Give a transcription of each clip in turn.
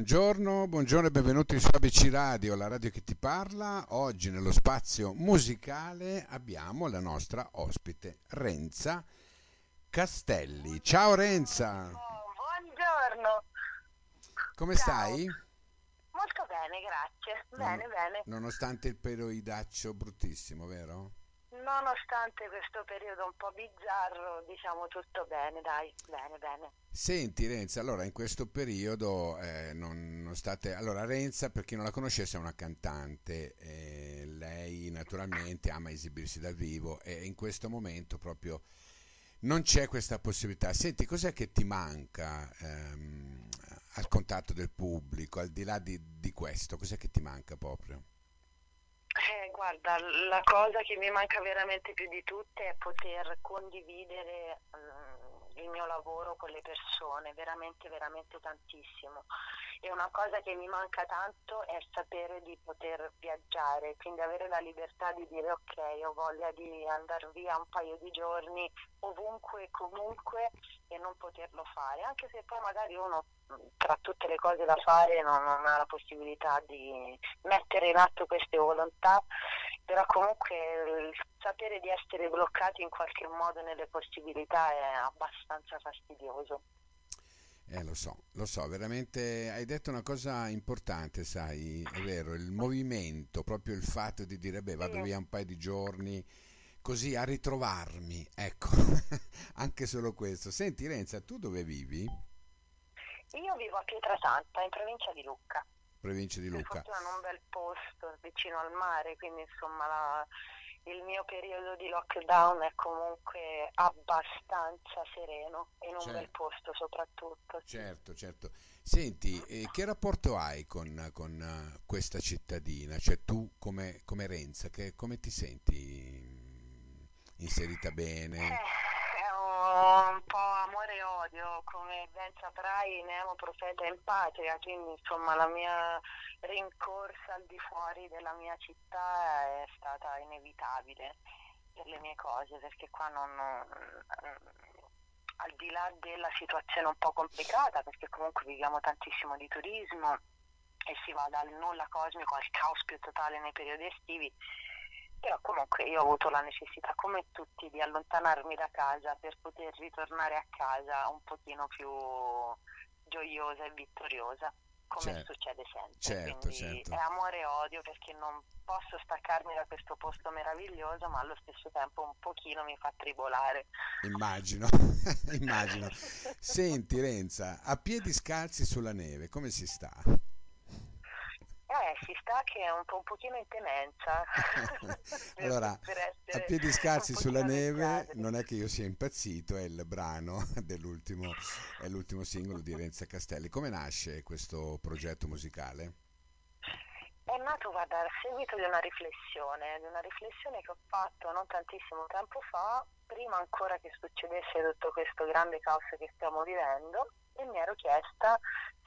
Buongiorno, buongiorno e benvenuti su ABC Radio, la radio che ti parla. Oggi nello spazio musicale abbiamo la nostra ospite Renza Castelli. Ciao Renza! Oh, buongiorno! Come Ciao. stai? Molto bene, grazie. Bene, Non- bene. Nonostante il peroidaccio bruttissimo, vero? Nonostante questo periodo un po' bizzarro, diciamo tutto bene, dai. Bene, bene. Senti Renza, allora in questo periodo eh, non, non state... Allora Renza, per chi non la conoscesse, è una cantante, eh, lei naturalmente ama esibirsi dal vivo e in questo momento proprio non c'è questa possibilità. Senti, cos'è che ti manca ehm, al contatto del pubblico, al di là di, di questo? Cos'è che ti manca proprio? Guarda, la cosa che mi manca veramente più di tutte è poter condividere mm, il mio lavoro con le persone, veramente, veramente tantissimo. E una cosa che mi manca tanto è sapere di poter viaggiare, quindi avere la libertà di dire ok, ho voglia di andare via un paio di giorni, ovunque e comunque, e non poterlo fare, anche se poi magari uno mh, tra tutte le cose da fare non, non ha la possibilità di mettere in atto queste volontà, però comunque il sapere di essere bloccati in qualche modo nelle possibilità è abbastanza fastidioso. Eh, lo so, lo so, veramente hai detto una cosa importante, sai, è vero, il movimento, proprio il fatto di dire, beh, vado via un paio di giorni, così a ritrovarmi, ecco, anche solo questo. Senti Renza, tu dove vivi? Io vivo a Pietrasanta, in provincia di Lucca. Provincia di Per Lucca. fortuna in un bel posto, vicino al mare, quindi insomma la- il mio periodo di lockdown è comunque abbastanza sereno, in un Certo. bel posto soprattutto. sì. Certo, certo. Senti, eh, che rapporto hai con, con, eh, questa cittadina? Cioè tu come, come Renza, che, come ti senti mm, inserita bene? Eh, è un, po' amore e odio, come ben saprai, ne amo profeta in patria, quindi insomma la mia rincorsa al di fuori della mia città è stata inevitabile per le mie cose, perché qua non, non- al di là della situazione un po' complicata, perché comunque viviamo tantissimo di turismo e si va dal nulla cosmico al caos più totale nei periodi estivi, però comunque io ho avuto la necessità, come tutti, di allontanarmi da casa per poter ritornare a casa un pochino più gioiosa e vittoriosa, come Certo, succede sempre. certo, Quindi certo. è amore e odio perché non posso staccarmi da questo posto meraviglioso, ma allo stesso tempo un pochino mi fa tribolare. Immagino, immagino. Senti Renza, a piedi scalzi sulla neve, come si sta? Eh, si sta che è un, po', un pochino in temenza. Allora, a piedi scalzi un sulla neve non è che io sia impazzito, è il brano dell'ultimo, è l'ultimo singolo di Renza Castelli. Come nasce questo progetto musicale? È nato, guarda, a seguito di una riflessione, di una riflessione che ho fatto non tantissimo tempo fa, prima ancora che succedesse tutto questo grande caos che stiamo vivendo, e mi ero chiesta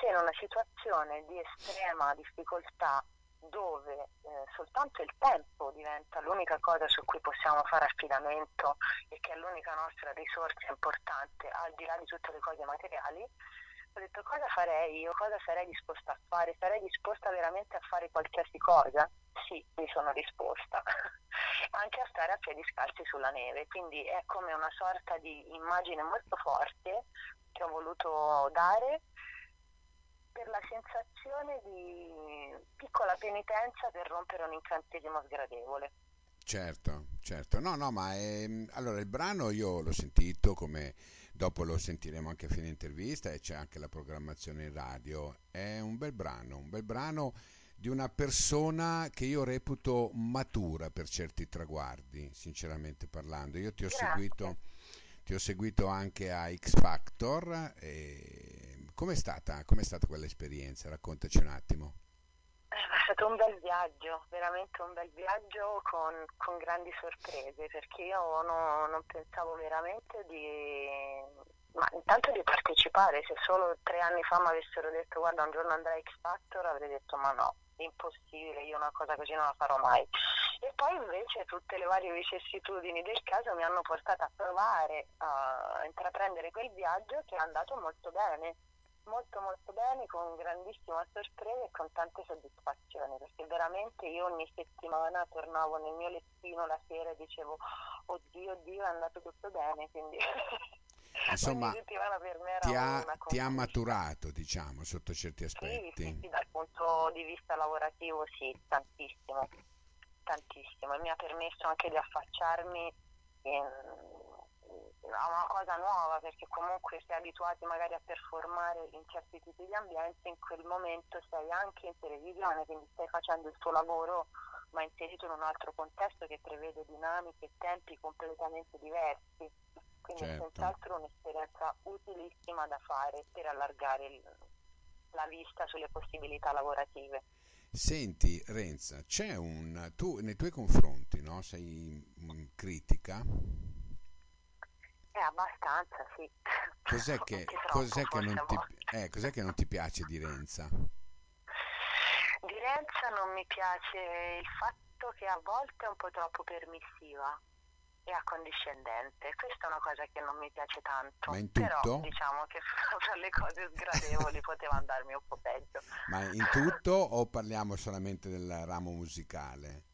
se in una situazione di estrema difficoltà dove eh, soltanto il tempo diventa l'unica cosa su cui possiamo fare affidamento e che è l'unica nostra risorsa importante al di là di tutte le cose materiali, ho detto cosa farei io, cosa sarei disposta a fare, sarei disposta veramente a fare qualsiasi cosa? Sì, mi sono disposta, anche a stare a piedi scalzi sulla neve, quindi è come una sorta di immagine molto forte che ho voluto dare per la sensazione di piccola penitenza per rompere un incantesimo sgradevole. Certo, certo. No, no, ma è- allora il brano io l'ho sentito come dopo lo sentiremo anche a fine intervista e c'è anche la programmazione in radio. È un bel brano, un bel brano di una persona che io reputo matura per certi traguardi, sinceramente parlando. Io ti ho Grazie. seguito, ti ho seguito anche a X Factor com'è stata, stata quell'esperienza? Raccontaci un attimo. Eh, È stato un bel viaggio, veramente un bel viaggio con, con grandi sorprese, perché io no- non pensavo veramente di, ma intanto di partecipare, se solo tre anni fa mi avessero detto guarda un giorno andrai a X Factor avrei detto ma no, impossibile, io una cosa così non la farò mai. E poi invece tutte le varie vicissitudini del caso mi hanno portato a provare a intraprendere quel viaggio che è andato molto bene molto molto bene, con grandissima sorpresa e con tante soddisfazioni, perché veramente io ogni settimana tornavo nel mio lettino la sera e dicevo oddio, oddio, è andato tutto bene, quindi insomma ti ha, ti ha, maturato diciamo sotto certi aspetti sì, sì, sì, dal punto di vista lavorativo sì tantissimo tantissimo e mi ha permesso anche di affacciarmi a una cosa nuova perché comunque sei abituati magari a performare in certi tipi di ambienti in quel momento sei anche in televisione quindi stai facendo il tuo lavoro ma inserito in un altro contesto che prevede dinamiche e tempi completamente diversi quindi certo. è senz'altro un'esperienza utilissima da fare per allargare il, la vista sulle possibilità lavorative. Senti Renza, c'è un tu nei tuoi confronti, no? Sei um, critica? Eh, abbastanza, sì. Cos'è che, troppo, cos'è, che ti, eh, cos'è che non ti piace di Renza? Di Renza non mi piace il fatto che a volte è un po' troppo permissiva e accondiscendente. Questa è una cosa che non mi piace tanto. Ma in tutto? Però diciamo che fra le cose sgradevoli poteva andarmi un po' peggio. Ma in tutto o parliamo solamente del ramo musicale?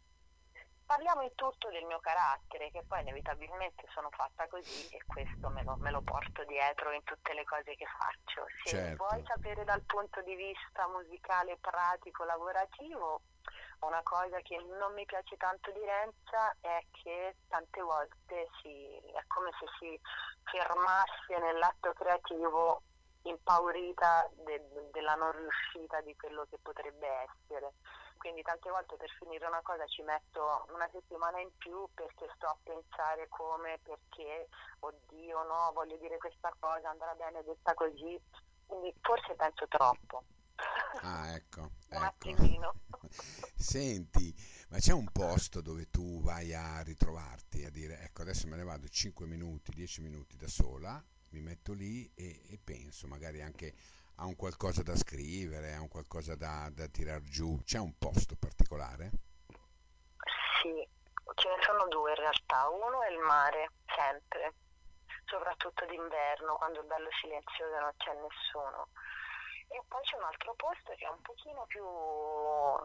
Parliamo in tutto del mio carattere, che poi inevitabilmente sono fatta così e questo me lo, me lo porto dietro in tutte le cose che faccio. Se certo. vuoi sapere dal punto di vista musicale, pratico, lavorativo, una cosa che non mi piace tanto di Renza è che tante volte si, è come se si fermasse nell'atto creativo impaurita de, della non riuscita di quello che potrebbe essere. Quindi tante volte per finire una cosa ci metto una settimana in più perché sto a pensare come, perché, oddio no, voglio dire questa cosa, andrà bene detta così. Quindi forse penso troppo. Ah, ecco. ecco. Senti, ma c'è un posto dove tu vai a ritrovarti, a dire, ecco, adesso me ne vado 5 minuti, 10 minuti da sola, mi metto lì e, e penso magari anche a un qualcosa da scrivere, a un qualcosa da, da tirar giù. C'è un posto particolare? Sì, ce ne sono due in realtà. Uno è il mare, sempre, soprattutto d'inverno, quando è bello silenzioso e non c'è nessuno e poi c'è un altro posto che è un pochino più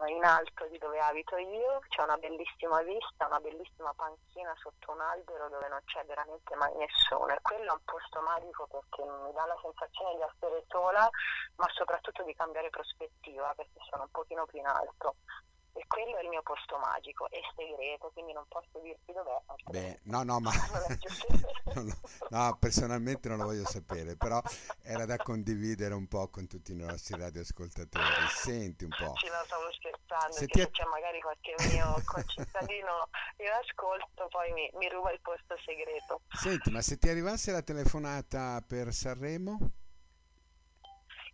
in alto di dove abito io, c'è una bellissima vista, una bellissima panchina sotto un albero dove non c'è veramente mai nessuno. E quello è un posto magico perché mi dà la sensazione di essere sola ma soprattutto di cambiare prospettiva perché sono un pochino più in alto e quello è il mio posto magico, è segreto, quindi non posso dirti dov'è. Beh, no, no, ma no, no, personalmente non lo voglio sapere, però era da condividere un po' con tutti i nostri radioascoltatori. Senti un po'. Sì, no, stavo scherzando, se, ti... c'è magari qualche mio concittadino in ascolto, poi mi, mi ruba il posto segreto. Senti, ma se ti arrivasse la telefonata per Sanremo?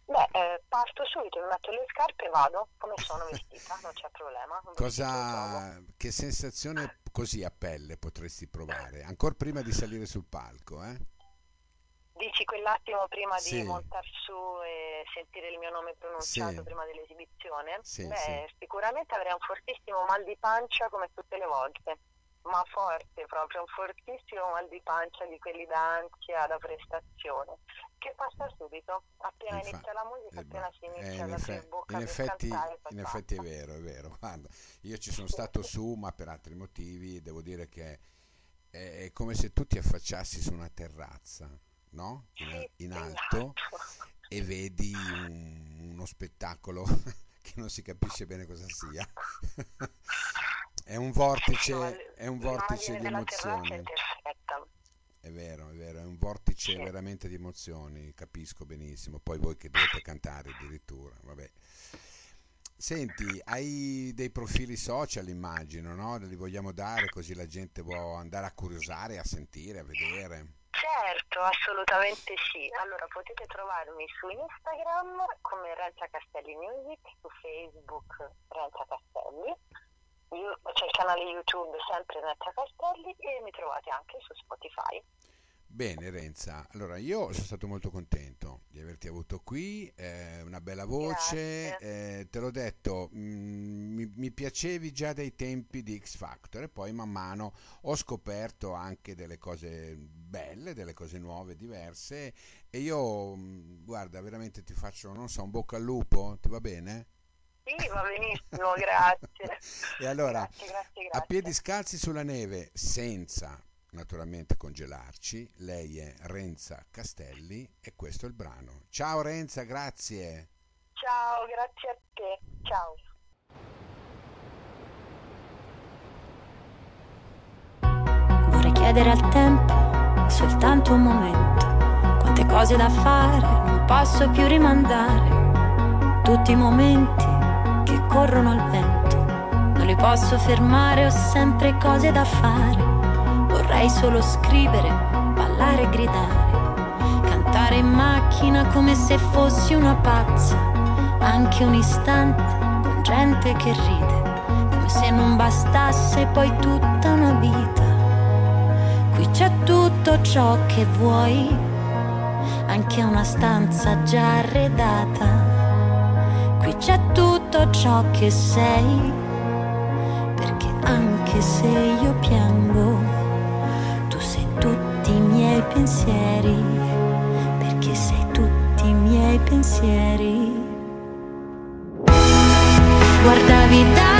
Beh, eh, parto subito, mi metto le scarpe e vado come sono vestita, non c'è problema. Cosa, che sensazione così a pelle potresti provare? Ancora prima di salire sul palco, eh? Dici quell'attimo prima sì. di montare su e sentire il mio nome pronunciato sì. prima dell'esibizione? Sì, Beh, sicuramente avrei un fortissimo mal di pancia come tutte le volte ma forte proprio, un fortissimo mal di pancia di quelli da ansia, da prestazione, che passa subito, appena Infa- inizia la musica, eh, appena si inizia eh, aprire bocca in effetti, in effetti è vero, è vero, guarda, io ci sono stato su, ma per altri motivi, devo dire che è, è come se tu ti affacciassi su una terrazza, no? In, in alto, esatto. e vedi un, uno spettacolo che non si capisce bene cosa sia. È un vortice, è un vortice di emozioni. È vero, è vero, è un vortice sì. veramente di emozioni, capisco benissimo. Poi voi che dovete cantare addirittura, vabbè. Senti, hai dei profili social, immagino, no? Li vogliamo dare così la gente può andare a curiosare, a sentire, a vedere. Certo, assolutamente sì. Allora potete trovarmi su Instagram come Renza Castelli Music, su Facebook Renza Castelli c'è il canale YouTube sempre Netta Castelli e mi trovate anche su Spotify. Bene Renza, allora io sono stato molto contento di averti avuto qui, eh, una bella voce, eh, te l'ho detto, mh, mm, mi, mi, piacevi già dai tempi di X Factor e poi man mano ho scoperto anche delle cose belle, delle cose nuove, diverse. E io, mh, mm, guarda, veramente ti faccio, non so, un bocca al lupo, ti va bene? Sì, va benissimo, grazie. e allora, grazie, grazie, grazie. a piedi scalzi sulla neve, senza naturalmente congelarci. Lei è Renza Castelli e questo è il brano. Ciao Renza, grazie. Ciao, grazie a te. Ciao. Vorrei chiedere al tempo soltanto un momento. Quante cose da fare, non posso più rimandare. Tutti i momenti che corrono al vento. Non li posso fermare, ho sempre cose da fare Vorrei solo scrivere, ballare e gridare, cantare in macchina come se fossi una pazza, anche un istante con gente che ride, come se non bastasse poi tutta una vita. Qui c'è tutto ciò che vuoi, anche una stanza già arredata. Qui c'è tutto ciò che sei, perché anche se io piango tutti i miei pensieri, perché sei tutti i miei pensieri. Guardavi dalla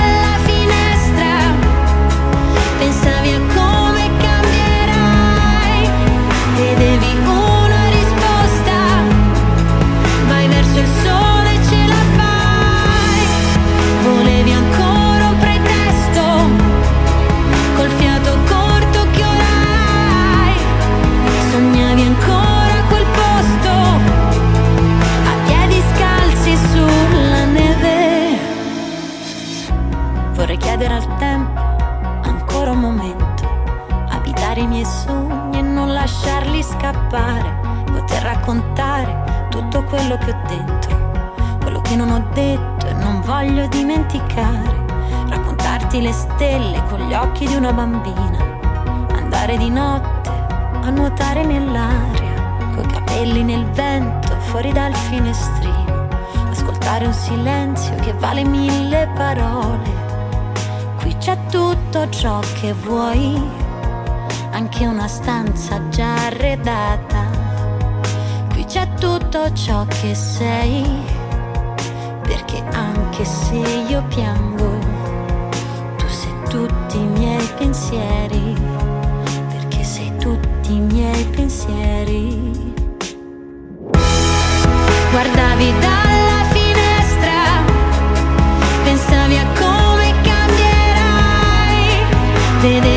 voglio dimenticare, raccontarti le stelle con gli occhi di una bambina, andare di notte a nuotare nell'aria, coi capelli nel vento, fuori dal finestrino, ascoltare un silenzio che vale mille parole. Qui c'è tutto ciò che vuoi, anche una stanza già arredata. Qui c'è tutto ciò che sei, io piango, tu sei tutti i miei pensieri, perché sei tutti i miei pensieri. Guardavi dalla finestra, pensavi a come cambierai, vedevi